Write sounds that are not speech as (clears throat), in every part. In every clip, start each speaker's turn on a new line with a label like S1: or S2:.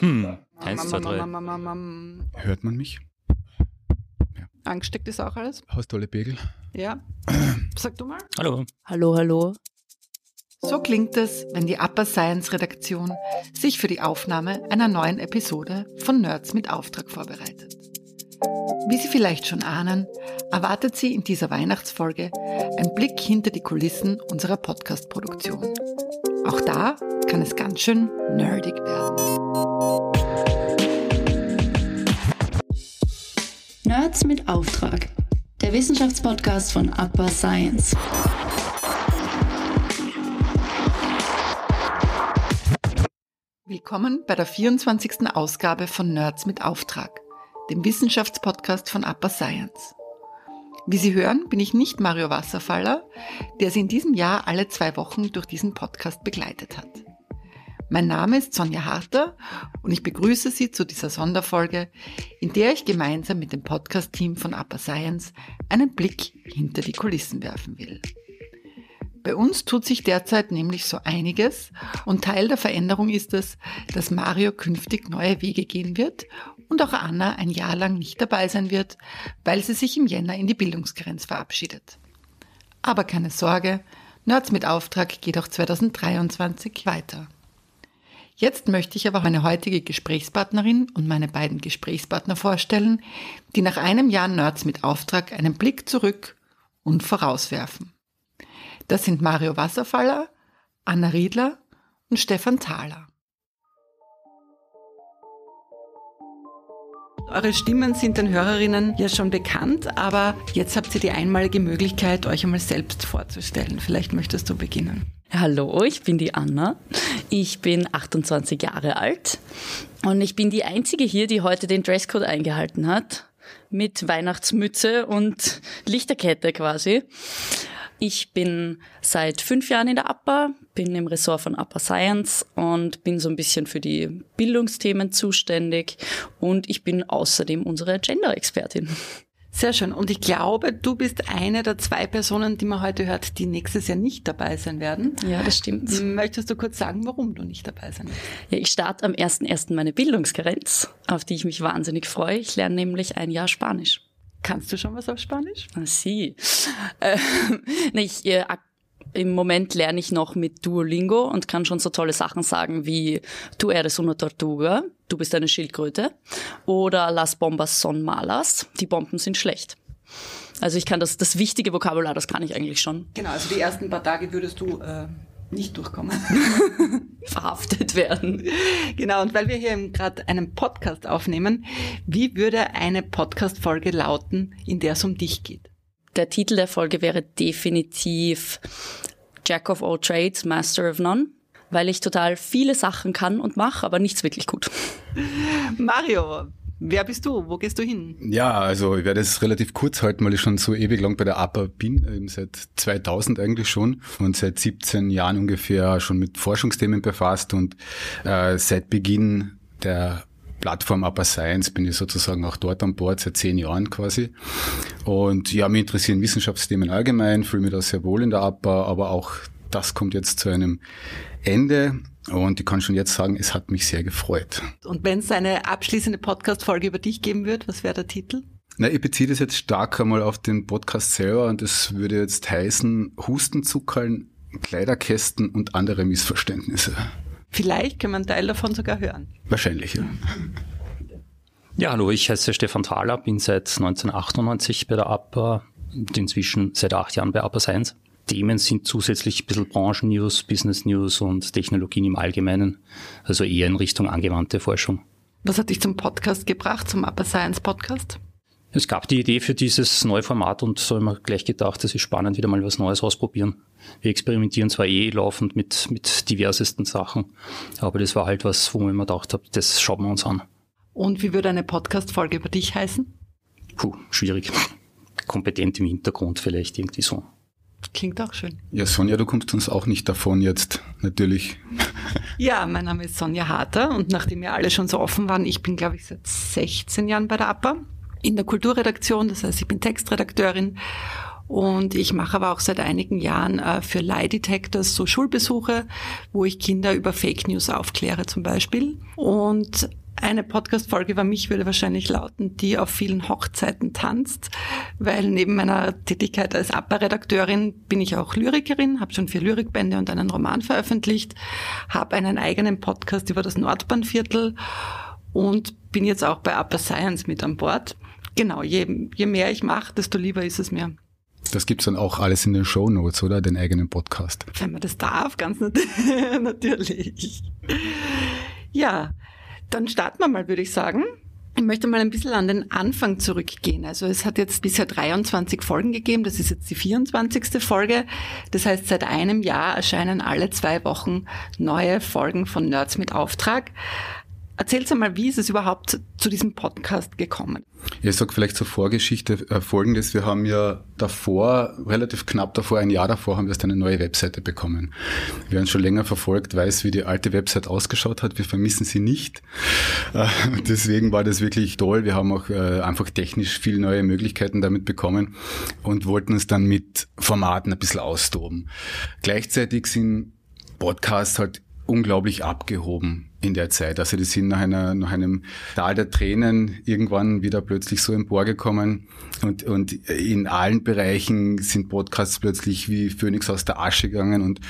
S1: Hm. Eins, zwei, drei.
S2: Hört man mich?
S3: Angesteckt ist auch alles?
S2: Hast du alle Pegel?
S3: Ja. Sag du mal.
S1: Hallo.
S4: Hallo, hallo.
S3: So klingt es, wenn die Upper Science Redaktion sich für die Aufnahme einer neuen Episode von Nerds mit Auftrag vorbereitet. Wie Sie vielleicht schon ahnen, erwartet Sie in dieser Weihnachtsfolge ein Blick hinter die Kulissen unserer Podcast-Produktion. Auch da kann es ganz schön nerdig werden.
S4: Nerds mit Auftrag. Der Wissenschaftspodcast von Upper Science.
S3: Willkommen bei der 24. Ausgabe von Nerds mit Auftrag, dem Wissenschaftspodcast von Upper Science. Wie Sie hören, bin ich nicht Mario Wasserfaller, der Sie in diesem Jahr alle zwei Wochen durch diesen Podcast begleitet hat. Mein Name ist Sonja Harter und ich begrüße Sie zu dieser Sonderfolge, in der ich gemeinsam mit dem Podcast-Team von Upper Science einen Blick hinter die Kulissen werfen will. Bei uns tut sich derzeit nämlich so einiges und Teil der Veränderung ist es, dass Mario künftig neue Wege gehen wird und auch Anna ein Jahr lang nicht dabei sein wird, weil sie sich im Jänner in die Bildungsgrenz verabschiedet. Aber keine Sorge, Nerds mit Auftrag geht auch 2023 weiter. Jetzt möchte ich aber meine heutige Gesprächspartnerin und meine beiden Gesprächspartner vorstellen, die nach einem Jahr Nerds mit Auftrag einen Blick zurück und vorauswerfen. Das sind Mario Wasserfaller, Anna Riedler und Stefan Thaler. Eure Stimmen sind den Hörerinnen ja schon bekannt, aber jetzt habt ihr die einmalige Möglichkeit, euch einmal selbst vorzustellen. Vielleicht möchtest du beginnen.
S4: Hallo, ich bin die Anna. Ich bin 28 Jahre alt und ich bin die Einzige hier, die heute den Dresscode eingehalten hat. Mit Weihnachtsmütze und Lichterkette quasi. Ich bin seit fünf Jahren in der APA, bin im Ressort von APA Science und bin so ein bisschen für die Bildungsthemen zuständig und ich bin außerdem unsere Gender-Expertin.
S3: Sehr schön. Und ich glaube, du bist eine der zwei Personen, die man heute hört, die nächstes Jahr nicht dabei sein werden.
S4: Ja, das stimmt.
S3: Möchtest du kurz sagen, warum du nicht dabei sein wirst?
S4: Ja, ich starte am 1.1. meine Bildungsgrenz, auf die ich mich wahnsinnig freue. Ich lerne nämlich ein Jahr Spanisch.
S3: Kannst du schon was auf Spanisch?
S4: Ah, sie. Äh, (laughs) ich, äh, Im Moment lerne ich noch mit Duolingo und kann schon so tolle Sachen sagen wie Tu eres una tortuga, du bist eine Schildkröte. Oder Las bombas son malas, die Bomben sind schlecht. Also ich kann das, das wichtige Vokabular, das kann ich eigentlich schon.
S3: Genau, also die ersten paar Tage würdest du äh, nicht durchkommen. (laughs) (laughs)
S4: Verhaftet werden.
S3: Genau, und weil wir hier gerade einen Podcast aufnehmen, wie würde eine Podcast-Folge lauten, in der es um dich geht?
S4: Der Titel der Folge wäre definitiv Jack of all trades, Master of none, weil ich total viele Sachen kann und mache, aber nichts wirklich gut.
S3: Mario, Wer bist du? Wo gehst du hin?
S2: Ja, also ich werde es relativ kurz halten, weil ich schon so ewig lang bei der APA bin, eben seit 2000 eigentlich schon und seit 17 Jahren ungefähr schon mit Forschungsthemen befasst und äh, seit Beginn der Plattform Upper Science bin ich sozusagen auch dort an Bord, seit zehn Jahren quasi. Und ja, mich interessieren Wissenschaftsthemen allgemein, fühle mich da sehr wohl in der Upper, aber auch das kommt jetzt zu einem Ende. Und ich kann schon jetzt sagen, es hat mich sehr gefreut.
S3: Und wenn es eine abschließende Podcast-Folge über dich geben wird, was wäre der Titel?
S2: Na, ich beziehe das jetzt stark einmal auf den Podcast selber und das würde jetzt heißen Hustenzuckerln, Kleiderkästen und andere Missverständnisse.
S3: Vielleicht können wir einen Teil davon sogar hören.
S2: Wahrscheinlich, ja.
S1: Ja, hallo, ich heiße Stefan Thaler, bin seit 1998 bei der APA und inzwischen seit acht Jahren bei APA Science. Themen sind zusätzlich ein bisschen Branchen-News, Business-News und Technologien im Allgemeinen, also eher in Richtung angewandte Forschung.
S3: Was hat dich zum Podcast gebracht, zum Upper Science Podcast?
S1: Es gab die Idee für dieses neue Format und so haben wir gleich gedacht, es ist spannend, wieder mal was Neues ausprobieren. Wir experimentieren zwar eh laufend mit, mit diversesten Sachen, aber das war halt was, wo ich mir gedacht habe, das schauen wir uns an.
S3: Und wie würde eine Podcast-Folge über dich heißen?
S1: Puh, schwierig. Kompetent im Hintergrund vielleicht irgendwie so.
S3: Klingt auch schön.
S2: Ja, Sonja, du kommst uns auch nicht davon jetzt, natürlich. (laughs)
S3: Ja, mein Name ist Sonja Harter und nachdem wir alle schon so offen waren, ich bin, glaube ich, seit 16 Jahren bei der APA in der Kulturredaktion, das heißt, ich bin Textredakteurin Und ich mache aber auch seit einigen Jahren äh, für Lie Detectors so Schulbesuche, wo ich Kinder über Fake News aufkläre zum Beispiel. Und eine Podcast-Folge über mich würde wahrscheinlich lauten, die auf vielen Hochzeiten tanzt, weil neben meiner Tätigkeit als APA-Redakteurin bin ich auch Lyrikerin, habe schon vier Lyrikbände und einen Roman veröffentlicht, habe einen eigenen Podcast über das Nordbahnviertel und bin jetzt auch bei APA Science mit an Bord. Genau, je, je mehr ich mache, desto lieber ist es mir.
S2: Das gibt's dann auch alles in den Show Notes, oder? Den eigenen Podcast.
S3: Wenn man das darf, ganz (laughs) natürlich. Ja, dann starten wir mal, würde ich sagen. Ich möchte mal ein bisschen an den Anfang zurückgehen. Also es hat jetzt bisher 23 Folgen gegeben. Das ist jetzt die 24. Folge. Das heißt, seit einem Jahr erscheinen alle zwei Wochen neue Folgen von Nerds mit Auftrag. Erzähl's einmal, wie ist es überhaupt zu diesem Podcast gekommen?
S2: Ich sage vielleicht zur Vorgeschichte äh, folgendes. Wir haben ja davor, relativ knapp davor, ein Jahr davor, haben wir erst eine neue Webseite bekommen. Wer uns schon länger verfolgt, weiß, wie die alte Website ausgeschaut hat. Wir vermissen sie nicht. Äh, (laughs) deswegen war das wirklich toll. Wir haben auch äh, einfach technisch viele neue Möglichkeiten damit bekommen und wollten uns dann mit Formaten ein bisschen austoben. Gleichzeitig sind Podcasts halt unglaublich abgehoben in der Zeit. Also die sind nach, einer, nach einem Tal der Tränen irgendwann wieder plötzlich so emporgekommen und, und in allen Bereichen sind Podcasts plötzlich wie Phönix aus der Asche gegangen und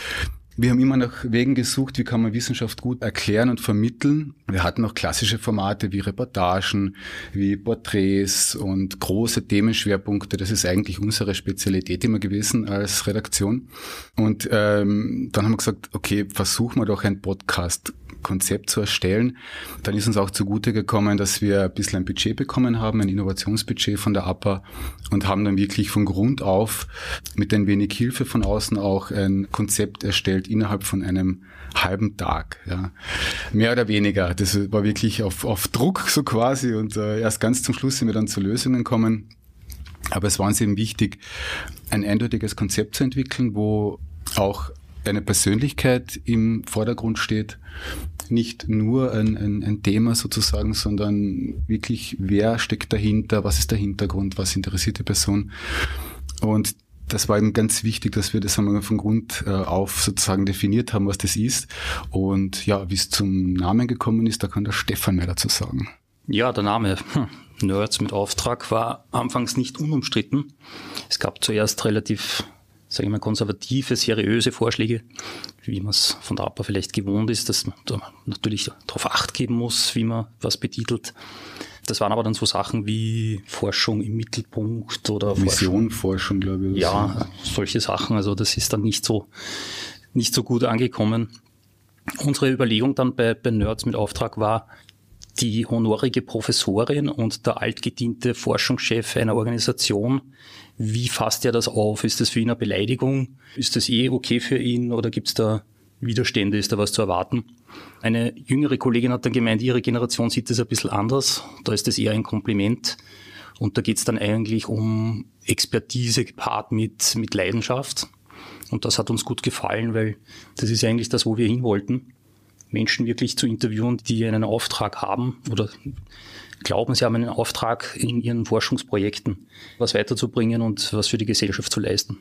S2: wir haben immer nach Wegen gesucht, wie kann man Wissenschaft gut erklären und vermitteln. Wir hatten auch klassische Formate wie Reportagen, wie Porträts und große Themenschwerpunkte. Das ist eigentlich unsere Spezialität immer gewesen als Redaktion. Und ähm, dann haben wir gesagt, okay, versuchen wir doch ein Podcast Konzept zu erstellen. Dann ist uns auch zugute gekommen, dass wir ein bisschen ein Budget bekommen haben, ein Innovationsbudget von der APA und haben dann wirklich von Grund auf mit ein wenig Hilfe von außen auch ein Konzept erstellt innerhalb von einem halben Tag. Ja. Mehr oder weniger. Das war wirklich auf, auf Druck so quasi und äh, erst ganz zum Schluss sind wir dann zu Lösungen gekommen. Aber es war uns eben wichtig, ein eindeutiges Konzept zu entwickeln, wo auch eine Persönlichkeit im Vordergrund steht, nicht nur ein, ein, ein, Thema sozusagen, sondern wirklich, wer steckt dahinter, was ist der Hintergrund, was interessiert die Person. Und das war eben ganz wichtig, dass wir das einmal von Grund äh, auf sozusagen definiert haben, was das ist. Und ja, wie es zum Namen gekommen ist, da kann der Stefan mehr dazu sagen.
S1: Ja, der Name hm, Nerds mit Auftrag war anfangs nicht unumstritten. Es gab zuerst relativ sage ich mal, konservative, seriöse Vorschläge, wie man es von der APA vielleicht gewohnt ist, dass man da natürlich darauf acht geben muss, wie man was betitelt. Das waren aber dann so Sachen wie Forschung im Mittelpunkt oder
S2: Mission Forschung, glaube
S1: ich. Ja, solche Sachen. Also das ist dann nicht so, nicht so gut angekommen. Unsere Überlegung dann bei, bei Nerds mit Auftrag war, die honorige Professorin und der altgediente Forschungschef einer Organisation wie fasst er das auf? Ist das für ihn eine Beleidigung? Ist das eh okay für ihn oder gibt es da Widerstände? Ist da was zu erwarten? Eine jüngere Kollegin hat dann gemeint, ihre Generation sieht das ein bisschen anders. Da ist das eher ein Kompliment. Und da geht es dann eigentlich um Expertise gepaart mit, mit Leidenschaft. Und das hat uns gut gefallen, weil das ist eigentlich das, wo wir hin wollten. Menschen wirklich zu interviewen, die einen Auftrag haben oder glauben, sie haben einen Auftrag in ihren Forschungsprojekten, was weiterzubringen und was für die Gesellschaft zu leisten.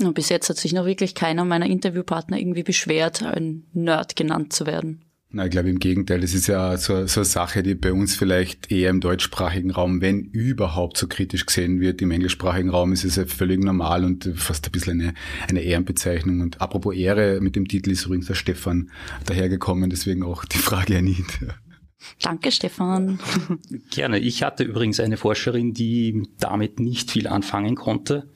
S4: Und bis jetzt hat sich noch wirklich keiner meiner Interviewpartner irgendwie beschwert, ein Nerd genannt zu werden.
S2: Na, ich glaube im Gegenteil, das ist ja so, so eine Sache, die bei uns vielleicht eher im deutschsprachigen Raum, wenn überhaupt so kritisch gesehen wird. Im englischsprachigen Raum ist es ja völlig normal und fast ein bisschen eine, eine Ehrenbezeichnung. Und apropos Ehre, mit dem Titel ist übrigens der Stefan dahergekommen, deswegen auch die Frage an ihn.
S4: Danke, Stefan.
S1: Gerne. Ich hatte übrigens eine Forscherin, die damit nicht viel anfangen konnte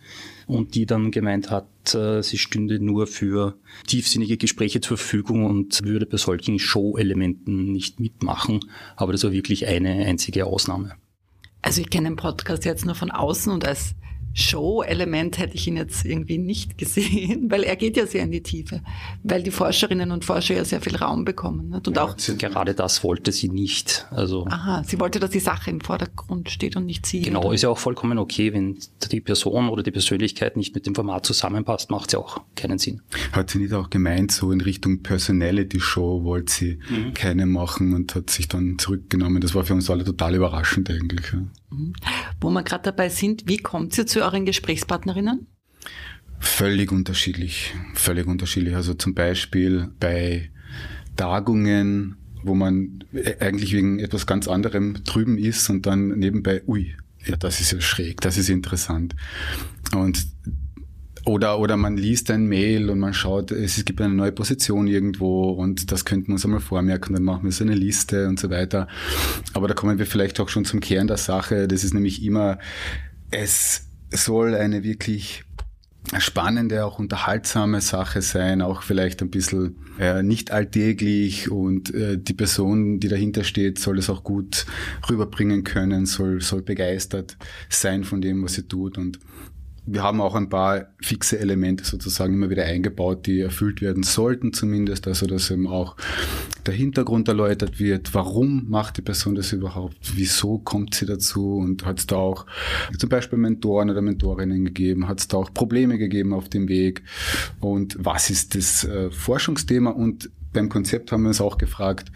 S1: und die dann gemeint hat, äh, sie stünde nur für tiefsinnige Gespräche zur Verfügung und würde bei solchen Show-Elementen nicht mitmachen. Aber das war wirklich eine einzige Ausnahme.
S3: Also ich kenne den Podcast jetzt nur von außen und als Show-Element hätte ich ihn jetzt irgendwie nicht gesehen, (laughs) weil er geht ja sehr in die Tiefe, weil die Forscherinnen und Forscher ja sehr viel Raum bekommen. Nicht? Und
S1: ja, auch gerade das wollte sie nicht. Also
S3: Aha, sie wollte, dass die Sache im Vordergrund steht und nicht sie.
S1: Genau, oder? ist ja auch vollkommen okay, wenn die Person oder die Persönlichkeit nicht mit dem Format zusammenpasst, macht es ja auch keinen Sinn.
S2: Hat sie nicht auch gemeint, so in Richtung Personality Show wollte sie mhm. keine machen und hat sich dann zurückgenommen. Das war für uns alle total überraschend eigentlich. Ja.
S3: Wo wir gerade dabei sind, wie kommt ihr zu euren Gesprächspartnerinnen?
S2: Völlig unterschiedlich, völlig unterschiedlich. Also zum Beispiel bei Tagungen, wo man eigentlich wegen etwas ganz anderem drüben ist und dann nebenbei, ui, ja, das ist ja schräg, das ist interessant. Und oder, oder man liest ein Mail und man schaut, es gibt eine neue Position irgendwo und das könnten wir uns einmal vormerken, dann machen wir so eine Liste und so weiter. Aber da kommen wir vielleicht auch schon zum Kern der Sache. Das ist nämlich immer, es soll eine wirklich spannende, auch unterhaltsame Sache sein, auch vielleicht ein bisschen äh, nicht alltäglich und äh, die Person, die dahinter steht, soll es auch gut rüberbringen können, soll, soll begeistert sein von dem, was sie tut und wir haben auch ein paar fixe Elemente sozusagen immer wieder eingebaut, die erfüllt werden sollten zumindest, also dass eben auch der Hintergrund erläutert wird, warum macht die Person das überhaupt, wieso kommt sie dazu? Und hat es da auch zum Beispiel Mentoren oder Mentorinnen gegeben, hat es da auch Probleme gegeben auf dem Weg? Und was ist das äh, Forschungsthema? Und beim Konzept haben wir uns auch gefragt,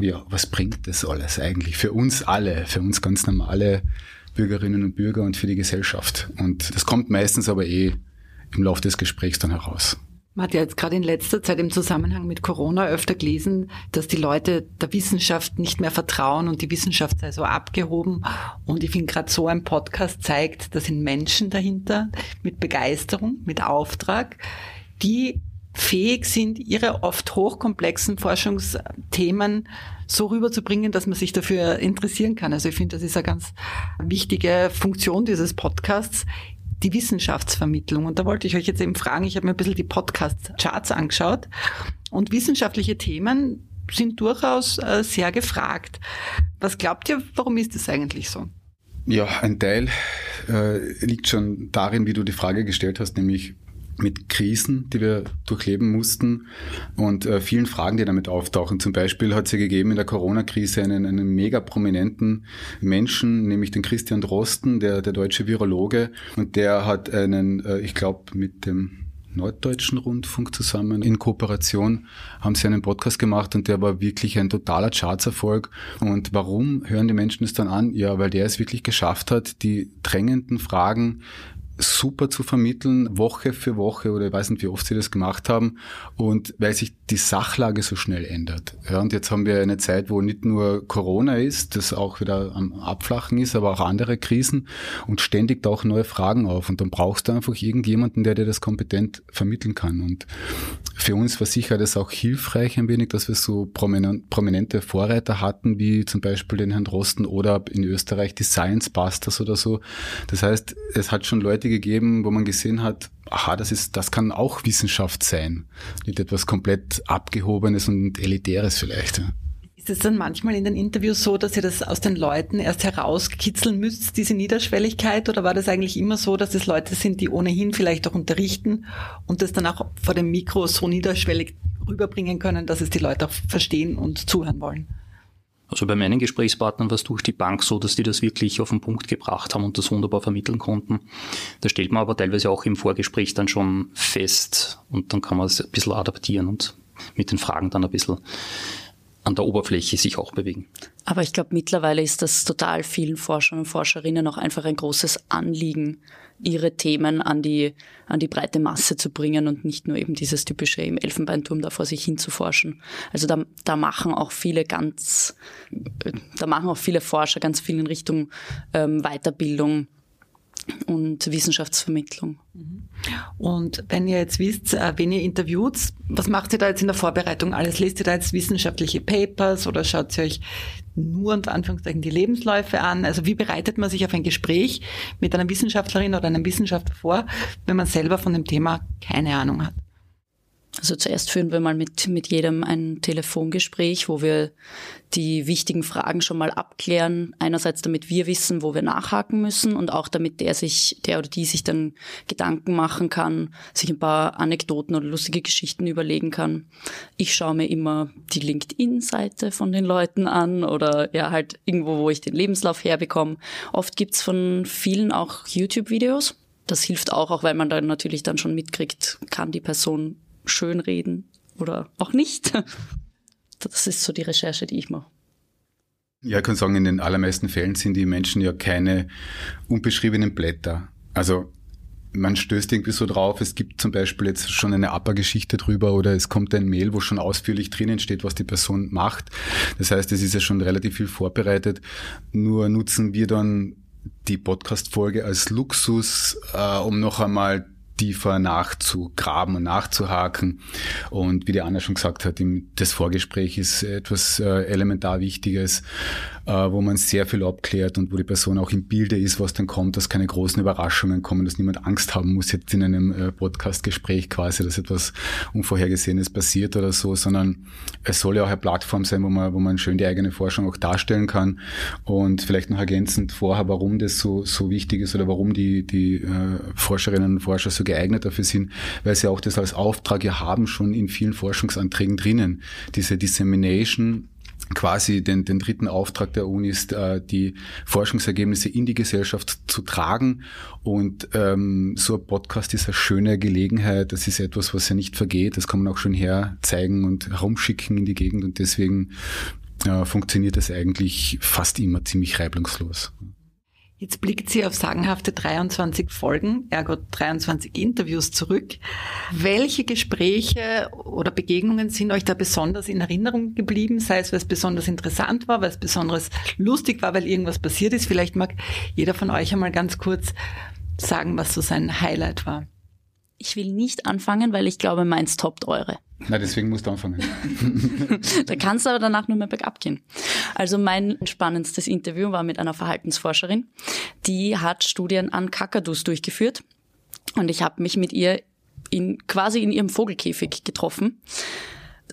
S2: ja, was bringt das alles eigentlich für uns alle, für uns ganz normale Bürgerinnen und Bürger und für die Gesellschaft. Und das kommt meistens aber eh im Laufe des Gesprächs dann heraus.
S3: Man hat ja jetzt gerade in letzter Zeit im Zusammenhang mit Corona öfter gelesen, dass die Leute der Wissenschaft nicht mehr vertrauen und die Wissenschaft sei so abgehoben. Und ich finde gerade so ein Podcast zeigt, da sind Menschen dahinter mit Begeisterung, mit Auftrag, die fähig sind, ihre oft hochkomplexen Forschungsthemen so rüberzubringen, dass man sich dafür interessieren kann. Also ich finde, das ist eine ganz wichtige Funktion dieses Podcasts, die Wissenschaftsvermittlung. Und da wollte ich euch jetzt eben fragen, ich habe mir ein bisschen die Podcast-Charts angeschaut und wissenschaftliche Themen sind durchaus äh, sehr gefragt. Was glaubt ihr, warum ist das eigentlich so?
S2: Ja, ein Teil äh, liegt schon darin, wie du die Frage gestellt hast, nämlich mit Krisen, die wir durchleben mussten und äh, vielen Fragen, die damit auftauchen. Zum Beispiel hat es ja gegeben in der Corona-Krise einen, einen mega prominenten Menschen, nämlich den Christian Drosten, der, der deutsche Virologe. Und der hat einen, äh, ich glaube, mit dem Norddeutschen Rundfunk zusammen in Kooperation haben sie einen Podcast gemacht und der war wirklich ein totaler Chartserfolg. Und warum hören die Menschen es dann an? Ja, weil der es wirklich geschafft hat, die drängenden Fragen super zu vermitteln, Woche für Woche oder ich weiß nicht, wie oft sie das gemacht haben und weil sich die Sachlage so schnell ändert. Ja, und jetzt haben wir eine Zeit, wo nicht nur Corona ist, das auch wieder am Abflachen ist, aber auch andere Krisen und ständig tauchen neue Fragen auf und dann brauchst du einfach irgendjemanden, der dir das kompetent vermitteln kann und für uns war sicher das auch hilfreich ein wenig, dass wir so prominente Vorreiter hatten, wie zum Beispiel den Herrn Drosten oder in Österreich die Science Busters oder so. Das heißt, es hat schon Leute Seite gegeben, wo man gesehen hat, aha, das ist, das kann auch Wissenschaft sein. Nicht etwas komplett abgehobenes und elitäres vielleicht.
S3: Ist es dann manchmal in den Interviews so, dass ihr das aus den Leuten erst herauskitzeln müsst, diese Niederschwelligkeit? Oder war das eigentlich immer so, dass es Leute sind, die ohnehin vielleicht auch unterrichten und das dann auch vor dem Mikro so niederschwellig rüberbringen können, dass es die Leute auch verstehen und zuhören wollen?
S1: Also bei meinen Gesprächspartnern war es durch die Bank so, dass die das wirklich auf den Punkt gebracht haben und das wunderbar vermitteln konnten. Da stellt man aber teilweise auch im Vorgespräch dann schon fest und dann kann man es ein bisschen adaptieren und mit den Fragen dann ein bisschen an der Oberfläche sich auch bewegen.
S4: Aber ich glaube, mittlerweile ist das total vielen Forschern und Forscherinnen auch einfach ein großes Anliegen, ihre Themen an die, an die breite Masse zu bringen und nicht nur eben dieses typische im Elfenbeinturm da vor sich hin zu forschen. Also da, da machen auch viele ganz, da machen auch viele Forscher ganz viel in Richtung ähm, Weiterbildung und Wissenschaftsvermittlung.
S3: Mhm. Und wenn ihr jetzt wisst, äh, wen ihr interviewt, was macht ihr da jetzt in der Vorbereitung alles? Lest ihr da jetzt wissenschaftliche Papers oder schaut ihr euch nur unter Anführungszeichen die Lebensläufe an? Also wie bereitet man sich auf ein Gespräch mit einer Wissenschaftlerin oder einem Wissenschaftler vor, wenn man selber von dem Thema keine Ahnung hat?
S4: Also zuerst führen wir mal mit, mit jedem ein Telefongespräch, wo wir die wichtigen Fragen schon mal abklären. Einerseits, damit wir wissen, wo wir nachhaken müssen und auch damit der sich, der oder die sich dann Gedanken machen kann, sich ein paar Anekdoten oder lustige Geschichten überlegen kann. Ich schaue mir immer die LinkedIn-Seite von den Leuten an oder ja halt irgendwo, wo ich den Lebenslauf herbekomme. Oft gibt's von vielen auch YouTube-Videos. Das hilft auch, auch weil man dann natürlich dann schon mitkriegt, kann die Person schönreden oder auch nicht. (laughs) Das ist so die Recherche, die ich mache.
S2: Ja, ich kann sagen, in den allermeisten Fällen sind die Menschen ja keine unbeschriebenen Blätter. Also man stößt irgendwie so drauf, es gibt zum Beispiel jetzt schon eine APA-Geschichte drüber oder es kommt ein Mail, wo schon ausführlich drinnen steht, was die Person macht. Das heißt, es ist ja schon relativ viel vorbereitet. Nur nutzen wir dann die Podcast-Folge als Luxus, äh, um noch einmal tiefer nachzugraben und nachzuhaken. Und wie die Anna schon gesagt hat, das Vorgespräch ist etwas äh, elementar Wichtiges, wo man sehr viel abklärt und wo die Person auch im Bilde ist, was dann kommt, dass keine großen Überraschungen kommen, dass niemand Angst haben muss jetzt in einem äh, Podcast-Gespräch quasi, dass etwas Unvorhergesehenes passiert oder so, sondern es soll ja auch eine Plattform sein, wo man, wo man schön die eigene Forschung auch darstellen kann und vielleicht noch ergänzend vorher, warum das so, so wichtig ist oder warum die, die äh, Forscherinnen und Forscher so geeignet dafür sind, weil sie auch das als Auftrag ja haben, schon in vielen Forschungsanträgen drinnen. Diese Dissemination quasi den, den dritten Auftrag der Uni ist, äh, die Forschungsergebnisse in die Gesellschaft zu tragen. Und ähm, so ein Podcast ist eine schöne Gelegenheit. Das ist etwas, was ja nicht vergeht. Das kann man auch schon her zeigen und herumschicken in die Gegend. Und deswegen äh, funktioniert das eigentlich fast immer ziemlich reibungslos.
S3: Jetzt blickt sie auf sagenhafte 23 Folgen, ergo 23 Interviews zurück. Welche Gespräche oder Begegnungen sind euch da besonders in Erinnerung geblieben? Sei es, weil es besonders interessant war, weil es besonders lustig war, weil irgendwas passiert ist. Vielleicht mag jeder von euch einmal ganz kurz sagen, was so sein Highlight war.
S4: Ich will nicht anfangen, weil ich glaube, meins toppt eure.
S2: Na, deswegen musst du anfangen. (laughs)
S4: da kannst du aber danach nur mehr bergab gehen. Also mein spannendstes Interview war mit einer Verhaltensforscherin. Die hat Studien an Kakadus durchgeführt. Und ich habe mich mit ihr in, quasi in ihrem Vogelkäfig getroffen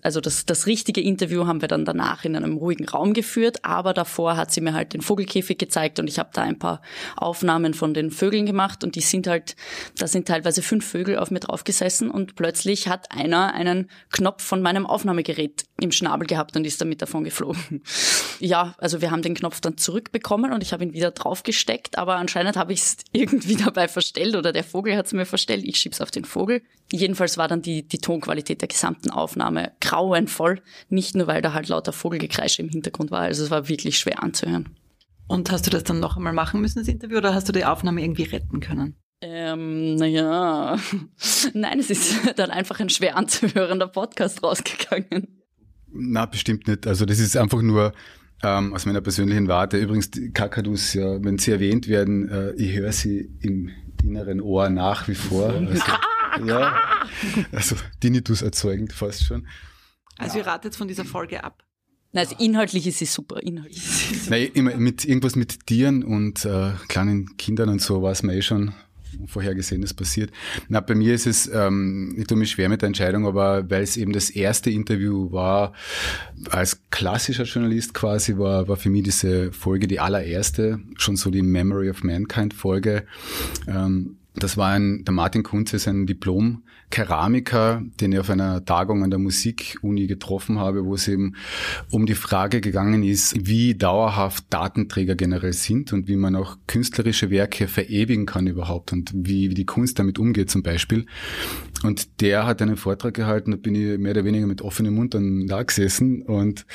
S4: also das, das richtige Interview haben wir dann danach in einem ruhigen Raum geführt, aber davor hat sie mir halt den Vogelkäfig gezeigt und ich habe da ein paar Aufnahmen von den Vögeln gemacht und die sind halt, da sind teilweise fünf Vögel auf mir drauf gesessen und plötzlich hat einer einen Knopf von meinem Aufnahmegerät im Schnabel gehabt und ist damit davon geflogen. (laughs) Ja, also wir haben den Knopf dann zurückbekommen und ich habe ihn wieder draufgesteckt, aber anscheinend habe ich es (laughs) irgendwie dabei verstellt oder der Vogel hat es mir verstellt, ich schieb's auf den Vogel. Jedenfalls war dann die, die Tonqualität der gesamten Aufnahme grauenvoll, nicht nur weil da halt lauter Vogelgekreische im Hintergrund war, also es war wirklich schwer anzuhören.
S3: Und hast du das dann noch einmal machen müssen, das Interview, oder hast du die Aufnahme irgendwie retten können?
S4: Ähm, naja, (laughs) nein, es ist (laughs) dann einfach ein schwer anzuhörender Podcast rausgegangen.
S2: Na, bestimmt nicht. Also das ist einfach nur ähm, aus meiner persönlichen Warte. Übrigens, die Kakadus, ja, wenn sie erwähnt werden, äh, ich höre sie im inneren Ohr nach wie vor. Also, ja, also Tinnitus erzeugend fast schon.
S3: Also ihr ratet von dieser Folge ab.
S4: Nein, also inhaltlich ist sie super. Inhaltlich ist sie
S2: super. Nein, immer mit irgendwas mit Tieren und äh, kleinen Kindern und so weiß man eh schon, Vorhergesehenes passiert. Na, bei mir ist es, ähm, ich tue mich schwer mit der Entscheidung, aber weil es eben das erste Interview war, als klassischer Journalist quasi, war, war für mich diese Folge die allererste, schon so die Memory of Mankind Folge. Ähm, das war ein, der Martin Kunze ist ein Diplom-Keramiker, den ich auf einer Tagung an der Musikuni getroffen habe, wo es eben um die Frage gegangen ist, wie dauerhaft Datenträger generell sind und wie man auch künstlerische Werke verewigen kann überhaupt und wie, wie die Kunst damit umgeht zum Beispiel. Und der hat einen Vortrag gehalten, da bin ich mehr oder weniger mit offenem Mund dann da gesessen und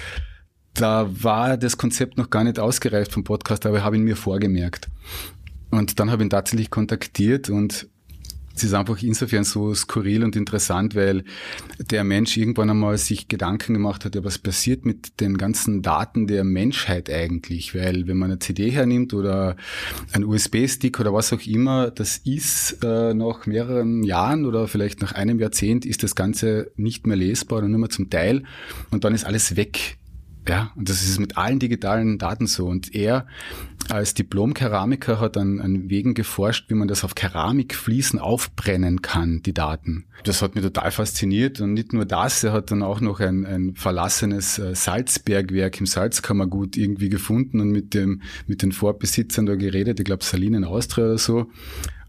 S2: da war das Konzept noch gar nicht ausgereift vom Podcast, aber ich habe ihn mir vorgemerkt. Und dann habe ich ihn tatsächlich kontaktiert und es ist einfach insofern so skurril und interessant, weil der Mensch irgendwann einmal sich Gedanken gemacht hat, ja, was passiert mit den ganzen Daten der Menschheit eigentlich? Weil wenn man eine CD hernimmt oder ein USB-Stick oder was auch immer, das ist äh, nach mehreren Jahren oder vielleicht nach einem Jahrzehnt ist das Ganze nicht mehr lesbar oder nur mehr zum Teil und dann ist alles weg. Ja, und das ist mit allen digitalen Daten so. Und er als Diplom-Keramiker hat an, an Wegen geforscht, wie man das auf Keramikfliesen aufbrennen kann, die Daten. Das hat mich total fasziniert. Und nicht nur das, er hat dann auch noch ein, ein verlassenes äh, Salzbergwerk im Salzkammergut irgendwie gefunden und mit dem, mit den Vorbesitzern da geredet, ich glaube Salinen Austria oder so.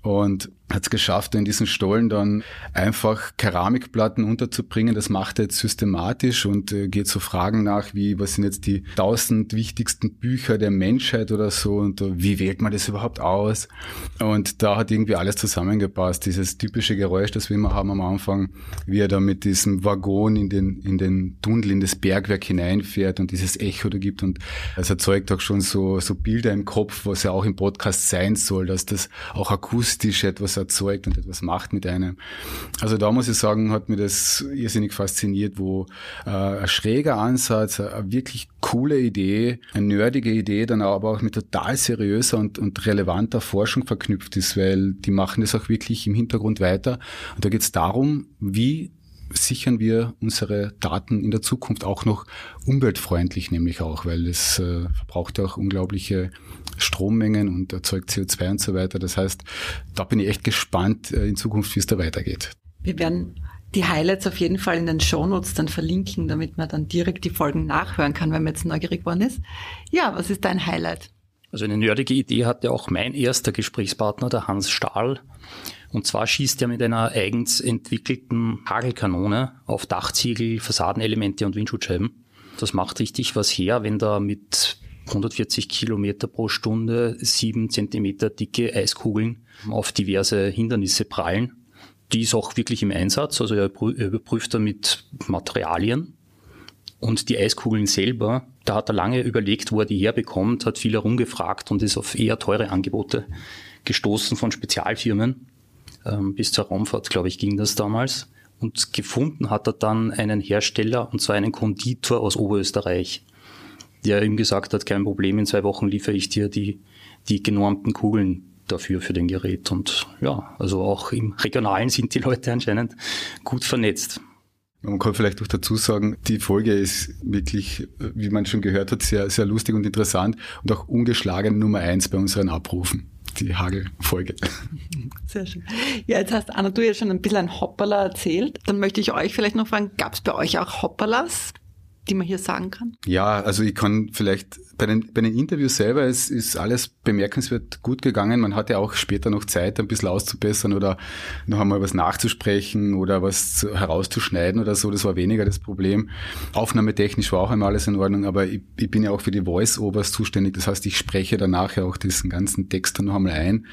S2: Und hat es geschafft, in diesen Stollen dann einfach Keramikplatten unterzubringen. Das macht er jetzt systematisch und äh, geht so Fragen nach, wie, was sind jetzt die tausend wichtigsten Bücher der Menschheit oder so und uh, wie wählt man das überhaupt aus? Und da hat irgendwie alles zusammengepasst. Dieses typische Geräusch, das wir immer haben am Anfang, wie er da mit diesem Waggon in den, in den Tunnel, in das Bergwerk hineinfährt und dieses Echo da gibt und es erzeugt auch schon so, so Bilder im Kopf, was ja auch im Podcast sein soll, dass das auch akustisch etwas erzeugt und etwas macht mit einem. Also da muss ich sagen, hat mir das irrsinnig fasziniert, wo äh, ein schräger Ansatz, eine wirklich coole Idee, eine nerdige Idee, dann aber auch mit total seriöser und, und relevanter Forschung verknüpft ist, weil die machen das auch wirklich im Hintergrund weiter. Und da geht es darum, wie sichern wir unsere Daten in der Zukunft auch noch umweltfreundlich, nämlich auch, weil es äh, verbraucht ja auch unglaubliche Strommengen und erzeugt CO2 und so weiter. Das heißt, da bin ich echt gespannt äh, in Zukunft, wie es da weitergeht.
S3: Wir werden die Highlights auf jeden Fall in den Shownotes dann verlinken, damit man dann direkt die Folgen nachhören kann, wenn man jetzt neugierig geworden ist. Ja, was ist dein Highlight?
S1: Also eine nerdige Idee hatte auch mein erster Gesprächspartner, der Hans Stahl. Und zwar schießt er mit einer eigens entwickelten Hagelkanone auf Dachziegel, Fassadenelemente und Windschutzscheiben. Das macht richtig was her, wenn da mit 140 Kilometer pro Stunde sieben Zentimeter dicke Eiskugeln auf diverse Hindernisse prallen. Die ist auch wirklich im Einsatz, also er überprüft damit Materialien. Und die Eiskugeln selber, da hat er lange überlegt, wo er die herbekommt, hat viel herumgefragt und ist auf eher teure Angebote gestoßen von Spezialfirmen. Ähm, bis zur Raumfahrt, glaube ich, ging das damals. Und gefunden hat er dann einen Hersteller, und zwar einen Konditor aus Oberösterreich, der ihm gesagt hat, kein Problem, in zwei Wochen liefere ich dir die, die genormten Kugeln dafür für den Gerät. Und ja, also auch im Regionalen sind die Leute anscheinend gut vernetzt.
S2: Man kann vielleicht auch dazu sagen, die Folge ist wirklich, wie man schon gehört hat, sehr, sehr lustig und interessant und auch ungeschlagen Nummer eins bei unseren Abrufen die Hagelfolge.
S3: Sehr schön. Ja, jetzt hast Anna, du ja schon ein bisschen ein Hopperler erzählt. Dann möchte ich euch vielleicht noch fragen, gab es bei euch auch Hopperlas? Die man hier sagen kann?
S2: Ja, also ich kann vielleicht bei den, bei den Interviews selber ist, ist alles bemerkenswert gut gegangen. Man hatte auch später noch Zeit, ein bisschen auszubessern oder noch einmal was nachzusprechen oder was zu, herauszuschneiden oder so. Das war weniger das Problem. Aufnahmetechnisch war auch einmal alles in Ordnung, aber ich, ich bin ja auch für die Voice-Overs zuständig. Das heißt, ich spreche danach ja auch diesen ganzen Text dann noch einmal ein.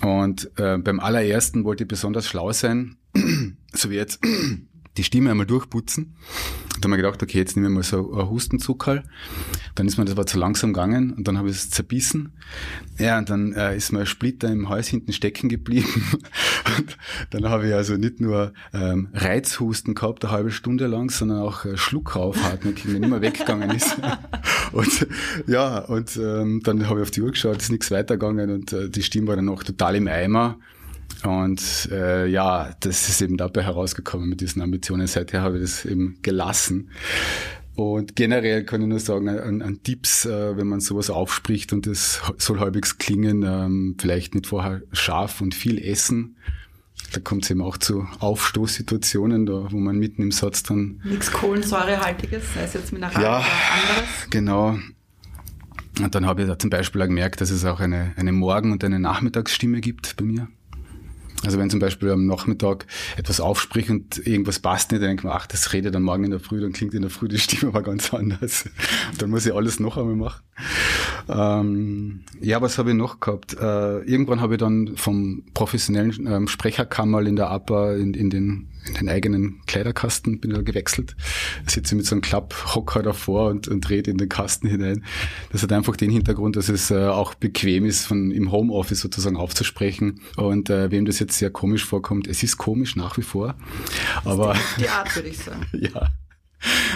S2: Und äh, beim allerersten wollte ich besonders schlau sein, (clears throat) so wie jetzt die Stimme einmal durchputzen. Da haben wir gedacht, okay, jetzt nehmen wir mal so ein Hustenzuckerl. Dann ist mir das aber zu langsam gegangen und dann habe ich es zerbissen. Ja, und dann äh, ist mir ein Splitter im Hals hinten stecken geblieben. (laughs) und dann habe ich also nicht nur ähm, Reizhusten gehabt, eine halbe Stunde lang, sondern auch äh, Schluckaufatmung, der nicht mehr weggegangen ist. (laughs) und ja, und ähm, dann habe ich auf die Uhr geschaut, ist nichts weitergegangen und äh, die Stimme war dann noch total im Eimer. Und äh, ja, das ist eben dabei herausgekommen mit diesen Ambitionen. Seither habe ich das eben gelassen. Und generell kann ich nur sagen, an, an Tipps, äh, wenn man sowas aufspricht und es soll halbwegs klingen, ähm, vielleicht nicht vorher scharf und viel essen. Da kommt es eben auch zu Aufstoßsituationen, da, wo man mitten im Satz dann...
S3: Nichts Kohlensäurehaltiges, sei es jetzt Mineral
S2: ja,
S3: oder anderes.
S2: genau. Und dann habe ich da zum Beispiel auch gemerkt, dass es auch eine, eine Morgen- und eine Nachmittagsstimme gibt bei mir. Also wenn zum Beispiel am Nachmittag etwas aufspricht und irgendwas passt nicht, dann ich mir, ach, das redet dann morgen in der Früh, dann klingt in der Früh die Stimme aber ganz anders. (laughs) dann muss ich alles noch einmal machen. Ähm, ja, was habe ich noch gehabt? Äh, irgendwann habe ich dann vom professionellen ähm, Sprecherkammerl in der APA in, in, den, in den eigenen Kleiderkasten bin da gewechselt. Sitze mit so einem Klapphocker davor und, und dreht in den Kasten hinein. Das hat einfach den Hintergrund, dass es äh, auch bequem ist, von im Homeoffice sozusagen aufzusprechen. Und äh, wem das jetzt sehr komisch vorkommt, es ist komisch nach wie vor. Aber
S3: die Art würde ich sagen. (laughs)
S2: ja.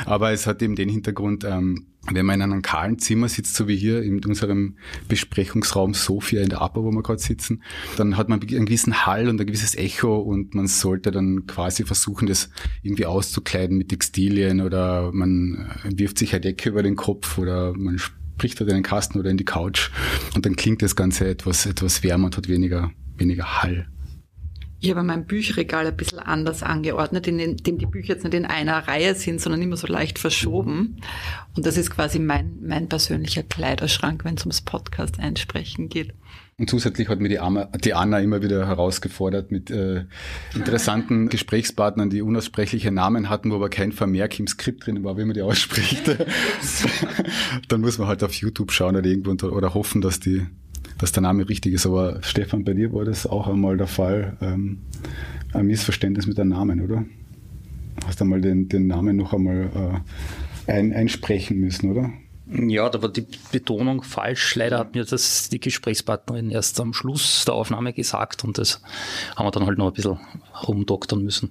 S2: Aber es hat eben den Hintergrund, ähm, wenn man in einem kahlen Zimmer sitzt, so wie hier in unserem Besprechungsraum Sophia in der APA, wo wir gerade sitzen, dann hat man einen gewissen Hall und ein gewisses Echo und man sollte dann quasi versuchen, das irgendwie auszukleiden mit Textilien oder man äh, wirft sich eine Decke über den Kopf oder man spricht halt in den Kasten oder in die Couch und dann klingt das Ganze etwas, etwas wärmer und hat weniger, weniger Hall.
S3: Ich habe mein Bücherregal ein bisschen anders angeordnet, in dem die Bücher jetzt nicht in einer Reihe sind, sondern immer so leicht verschoben. Und das ist quasi mein, mein persönlicher Kleiderschrank, wenn es ums Podcast einsprechen geht.
S2: Und zusätzlich hat mir die, Anna, die Anna immer wieder herausgefordert mit äh, interessanten (laughs) Gesprächspartnern, die unaussprechliche Namen hatten, wo aber kein Vermerk im Skript drin war, wie man die ausspricht. (laughs) Dann muss man halt auf YouTube schauen oder irgendwo oder hoffen, dass die dass der Name richtig ist. Aber Stefan, bei dir war das auch einmal der Fall, ähm, ein Missverständnis mit dem Namen, oder? Hast du einmal den, den Namen noch einmal äh, ein, einsprechen müssen, oder?
S1: Ja, da war die Betonung falsch. Leider hat mir das die Gesprächspartnerin erst am Schluss der Aufnahme gesagt und das haben wir dann halt noch ein bisschen rumdoktern müssen.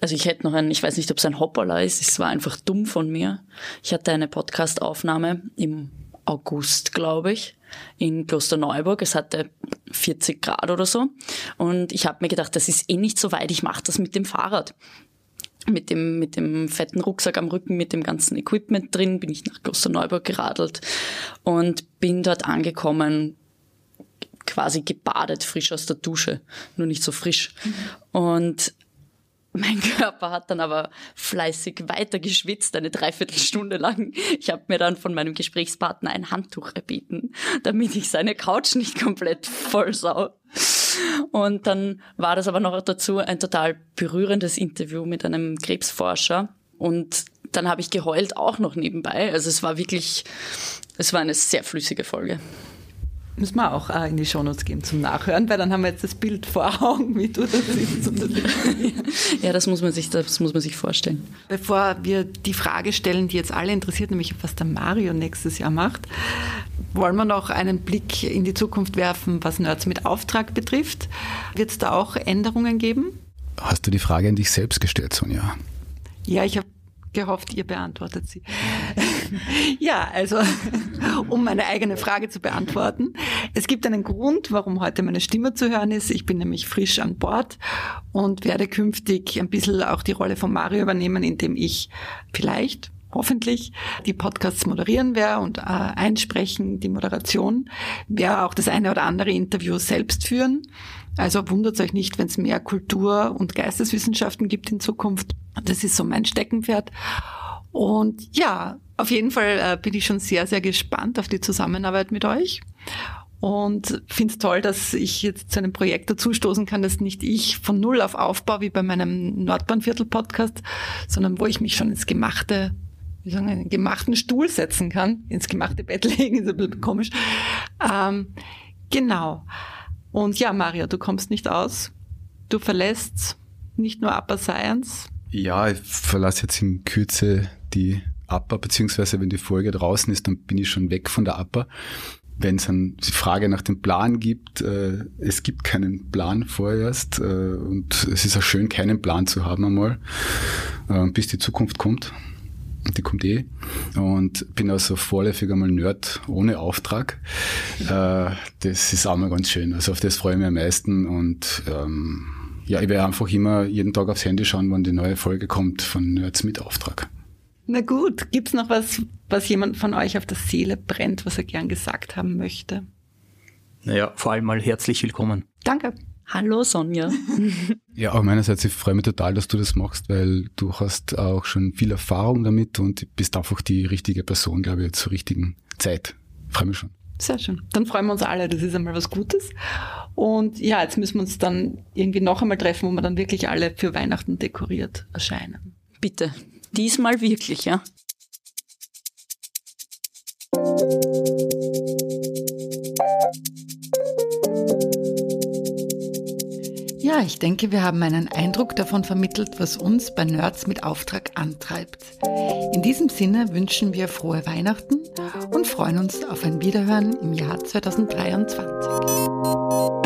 S4: Also ich hätte noch einen, ich weiß nicht, ob es ein Hoppala ist, es war einfach dumm von mir. Ich hatte eine Podcast-Aufnahme im August, glaube ich, in Klosterneuburg. Es hatte 40 Grad oder so. Und ich habe mir gedacht, das ist eh nicht so weit, ich mache das mit dem Fahrrad mit dem, mit dem fetten Rucksack am Rücken, mit dem ganzen Equipment drin, bin ich nach Klosterneuburg geradelt und bin dort angekommen, quasi gebadet, frisch aus der Dusche, nur nicht so frisch. Mhm. Und mein Körper hat dann aber fleißig weiter geschwitzt, eine Dreiviertelstunde lang. Ich habe mir dann von meinem Gesprächspartner ein Handtuch erbeten, damit ich seine Couch nicht komplett vollsau. Und dann war das aber noch dazu ein total berührendes Interview mit einem Krebsforscher. Und dann habe ich geheult auch noch nebenbei. Also es war wirklich, es war eine sehr flüssige Folge.
S3: Müssen wir auch äh, in die Shownotes geben zum Nachhören, weil dann haben wir jetzt das Bild vor Augen, wie du da sitzt. (laughs)
S4: ja, das muss, man sich, das muss man sich vorstellen.
S3: Bevor wir die Frage stellen, die jetzt alle interessiert, nämlich was der Mario nächstes Jahr macht, wollen wir noch einen Blick in die Zukunft werfen, was Nerds mit Auftrag betrifft. Wird es da auch Änderungen geben?
S2: Hast du die Frage an dich selbst gestellt, Sonja?
S3: Ja, ich habe gehofft, ihr beantwortet sie. (laughs) ja, also (laughs) um meine eigene Frage zu beantworten. Es gibt einen Grund, warum heute meine Stimme zu hören ist. Ich bin nämlich frisch an Bord und werde künftig ein bisschen auch die Rolle von Mario übernehmen, indem ich vielleicht hoffentlich die Podcasts moderieren werde und äh, einsprechen, die Moderation, werde auch das eine oder andere Interview selbst führen. Also wundert euch nicht, wenn es mehr Kultur- und Geisteswissenschaften gibt in Zukunft. Das ist so mein Steckenpferd. Und ja, auf jeden Fall äh, bin ich schon sehr, sehr gespannt auf die Zusammenarbeit mit euch. Und finde es toll, dass ich jetzt zu einem Projekt dazustoßen kann, das nicht ich von Null auf aufbaue, wie bei meinem Nordbahnviertel-Podcast, sondern wo ich mich schon ins gemachte wie sagen, einen gemachten Stuhl setzen kann. Ins gemachte Bett (laughs) legen ist ein bisschen komisch. Ähm, genau. Und ja, Maria, du kommst nicht aus. Du verlässt nicht nur Upper Science.
S2: Ja, ich verlasse jetzt in Kürze die Upper, beziehungsweise wenn die Folge draußen ist, dann bin ich schon weg von der Upper. Wenn es eine Frage nach dem Plan gibt, äh, es gibt keinen Plan vorerst äh, und es ist auch schön, keinen Plan zu haben einmal, äh, bis die Zukunft kommt die kommt eh. Und bin also vorläufig einmal Nerd ohne Auftrag. Äh, das ist auch mal ganz schön. Also auf das freue ich mich am meisten. Und ähm, ja, ich werde einfach immer jeden Tag aufs Handy schauen, wann die neue Folge kommt von Nerds mit Auftrag.
S3: Na gut, gibt's noch was, was jemand von euch auf der Seele brennt, was er gern gesagt haben möchte?
S1: Naja, vor allem mal herzlich willkommen.
S3: Danke.
S4: Hallo Sonja. (laughs)
S2: ja, auch meinerseits, ich freue mich total, dass du das machst, weil du hast auch schon viel Erfahrung damit und bist einfach die richtige Person, glaube ich, zur richtigen Zeit. Freue mich schon.
S3: Sehr schön. Dann freuen wir uns alle. Das ist einmal was Gutes. Und ja, jetzt müssen wir uns dann irgendwie noch einmal treffen, wo wir dann wirklich alle für Weihnachten dekoriert erscheinen.
S4: Bitte. Diesmal wirklich,
S3: ja. Ich denke, wir haben einen Eindruck davon vermittelt, was uns bei Nerds mit Auftrag antreibt. In diesem Sinne wünschen wir frohe Weihnachten und freuen uns auf ein Wiederhören im Jahr 2023.